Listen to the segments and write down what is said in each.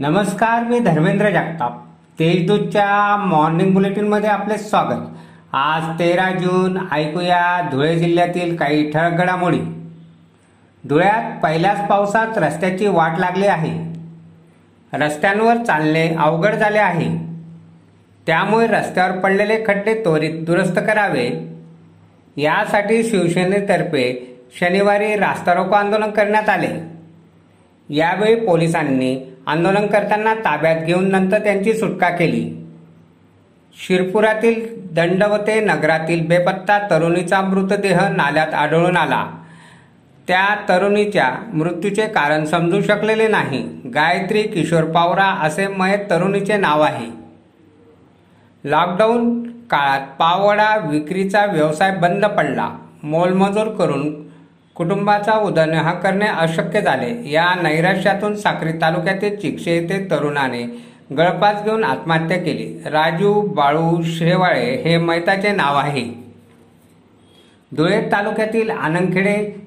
नमस्कार मी धर्मेंद्र जगताप. तेजदूतच्या मॉर्निंग बुलेटिनमध्ये आपले स्वागत. आज तेरा जून ऐकूया धुळे जिल्ह्यातील काही ठळक घडामोडी. धुळ्यात पहिल्याच पावसात रस्त्याची वाट लागली आहे. रस्त्यांवर चालणे अवघड झाले आहे. त्यामुळे रस्त्यावर पडलेले खड्डे त्वरित दुरुस्त करावे. यासाठी शिवसेनेतर्फे शनिवारी रास्तारोको आंदोलन करण्यात आले. यावेळी पोलिसांनी आंदोलनकर्त्यांना ताब्यात घेऊन नंतर त्यांची सुटका केली. शिरपुरातील दंडवते नगरातील बेपत्ता तरुणीचा मृतदेह नाल्यात आढळून आला. त्या तरुणीच्या मृत्यूचे कारण समजू शकलेले नाही. गायत्री किशोर पावरा असे मयत तरुणीचे नाव आहे. लॉकडाऊन काळात पावडा विक्रीचा व्यवसाय बंद पडला. मोलमजूर करून कुटुंबाचा उदरनिर्वाह करणे अशक्य झाले. या नैराश्यातून साक्री तालुक्यातील चिक्षे येथे तरुणाने गळपास घेऊन आत्महत्या केली. राजू बाळू शेवाळे हे मैताचे नाव आहे. धुळे तालुक्यातील आनंदखेडे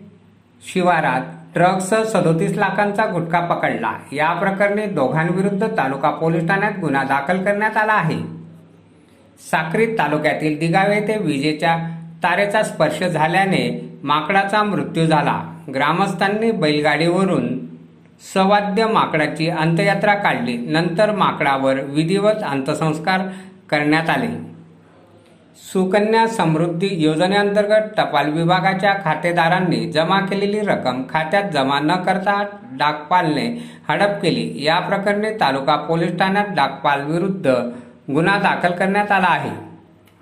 शिवारात ट्रकसह सदोतीस लाखांचा गुटखा पकडला. या प्रकरणी दोघांविरुद्ध तालुका पोलीस ठाण्यात गुन्हा दाखल करण्यात आला आहे. साक्री तालुक्यातील दिगावे येथे विजेच्या तारेचा स्पर्श झाल्याने माकडाचा मृत्यू झाला. ग्रामस्थांनी बैलगाडीवरून सवाद्य माकडाची अंत्ययात्रा काढली. नंतर माकडावर विधिवत अंत्यसंस्कार करण्यात आले. सुकन्या समृद्धी योजनेअंतर्गत टपाल विभागाच्या खातेदारांनी जमा केलेली रक्कम खात्यात जमा न करता डाकपालने हडप केली. या प्रकरणी तालुका पोलीस ठाण्यात डाकपाल विरुद्ध गुन्हा दाखल करण्यात आला आहे.